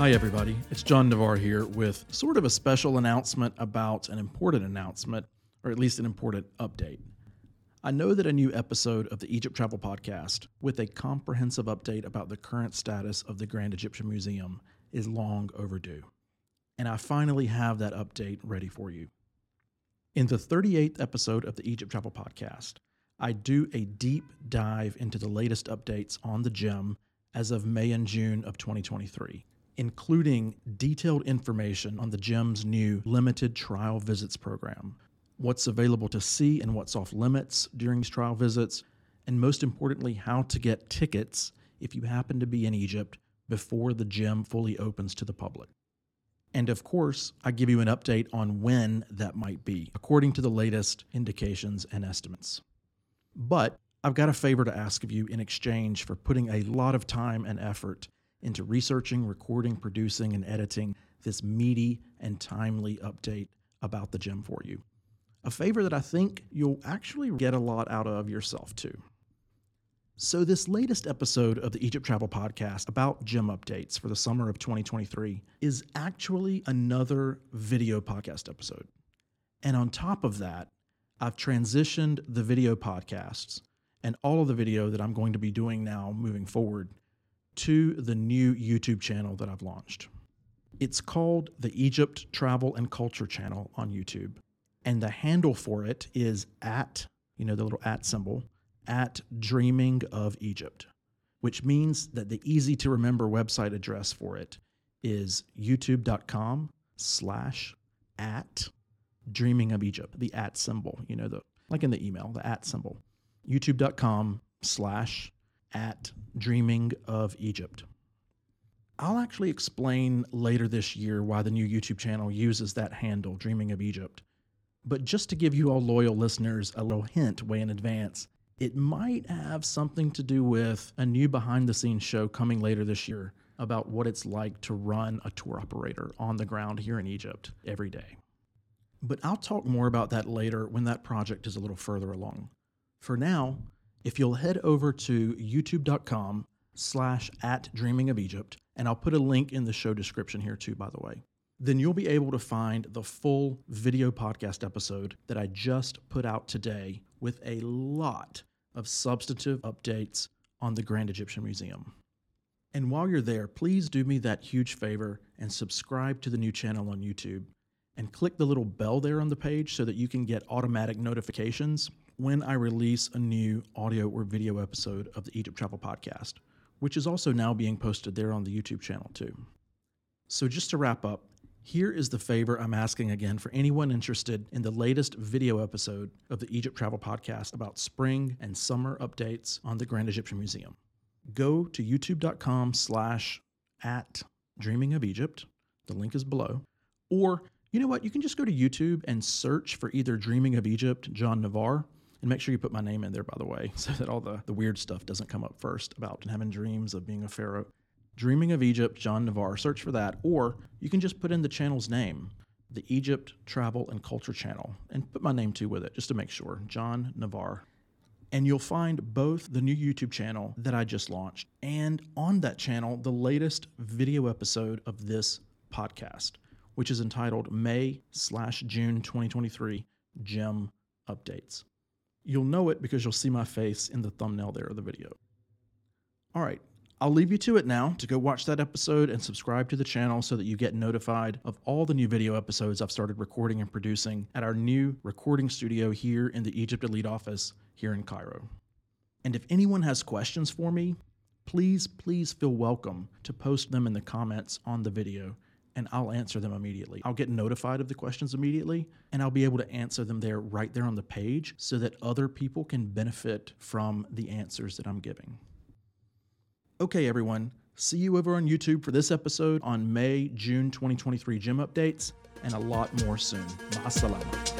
Hi, everybody. It's John Navarre here with sort of a special announcement about an important announcement, or at least an important update. I know that a new episode of the Egypt Travel Podcast, with a comprehensive update about the current status of the Grand Egyptian Museum, is long overdue. And I finally have that update ready for you. In the 38th episode of the Egypt Travel Podcast, I do a deep dive into the latest updates on the GEM as of May and June of 2023, including detailed information on the GEM's new limited trial visits program, what's available to see and what's off limits during these trial visits, and most importantly, how to get tickets if you happen to be in Egypt before the GEM fully opens to the public. And of course, I give you an update on when that might be, according to the latest indications and estimates. But I've got a favor to ask of you in exchange for putting a lot of time and effort into researching, recording, producing, and editing this meaty and timely update about the GEM for you. A favor that I think you'll actually get a lot out of yourself too. So, this latest episode of the Egypt Travel Podcast about GEM updates for the summer of 2023 is actually another video podcast episode. And on top of that, I've transitioned the video podcasts and all of the video that I'm going to be doing now moving forward to the new YouTube channel that I've launched. It's called the Egypt Travel and Culture channel on YouTube. And the handle for it is at, you know, the little at symbol, at Dreaming of Egypt, which means that the easy to remember website address for it is youtube.com slash at Dreaming of Egypt, the at symbol, you know, the like in the email, the at symbol. YouTube.com slash at Dreaming of Egypt. I'll actually explain later this year why the new YouTube channel uses that handle, Dreaming of Egypt. But just to give you all loyal listeners a little hint way in advance, it might have something to do with a new behind the scenes show coming later this year about what it's like to run a tour operator on the ground here in Egypt every day. But I'll talk more about that later when that project is a little further along. For now, if you'll head over to youtube.com slash at dreaming of Egypt, and I'll put a link in the show description here too, by the way, then you'll be able to find the full video podcast episode that I just put out today with a lot of substantive updates on the Grand Egyptian Museum. And while you're there, please do me that huge favor and subscribe to the new channel on YouTube and click the little bell there on the page so that you can get automatic notifications when I release a new audio or video episode of the Egypt Travel Podcast, which is also now being posted there on the YouTube channel too. So, just to wrap up, here is the favor I'm asking again for anyone interested in the latest video episode of the Egypt Travel Podcast about spring and summer updates on the Grand Egyptian Museum. Go to youtube.com slash at dreaming of Egypt. The link is below. Or, you know what, you can just go to YouTube and search for either Dreaming of Egypt, John Navarre, and make sure you put my name in there, by the way, so that all the, the weird stuff doesn't come up first about having dreams of being a pharaoh. Dreaming of Egypt, John Navarre. Search for that. Or you can just put in the channel's name, the Egypt Travel and Culture Channel, and put my name too with it, just to make sure. John Navarre. And you'll find both the new YouTube channel that I just launched, and on that channel, the latest video episode of this podcast, which is entitled May slash June 2023 GEM Updates. You'll know it because you'll see my face in the thumbnail there of the video. All right, I'll leave you to it now to go watch that episode and subscribe to the channel so that you get notified of all the new video episodes I've started recording and producing at our new recording studio here in the Egypt Elite office here in Cairo. And if anyone has questions for me, please, please feel welcome to post them in the comments on the video and I'll answer them immediately. I'll get notified of the questions immediately and I'll be able to answer them there right there on the page so that other people can benefit from the answers that I'm giving. Okay, everyone. See you over on YouTube for this episode on May, June 2023 GEM updates, and a lot more soon. Ma'asalama.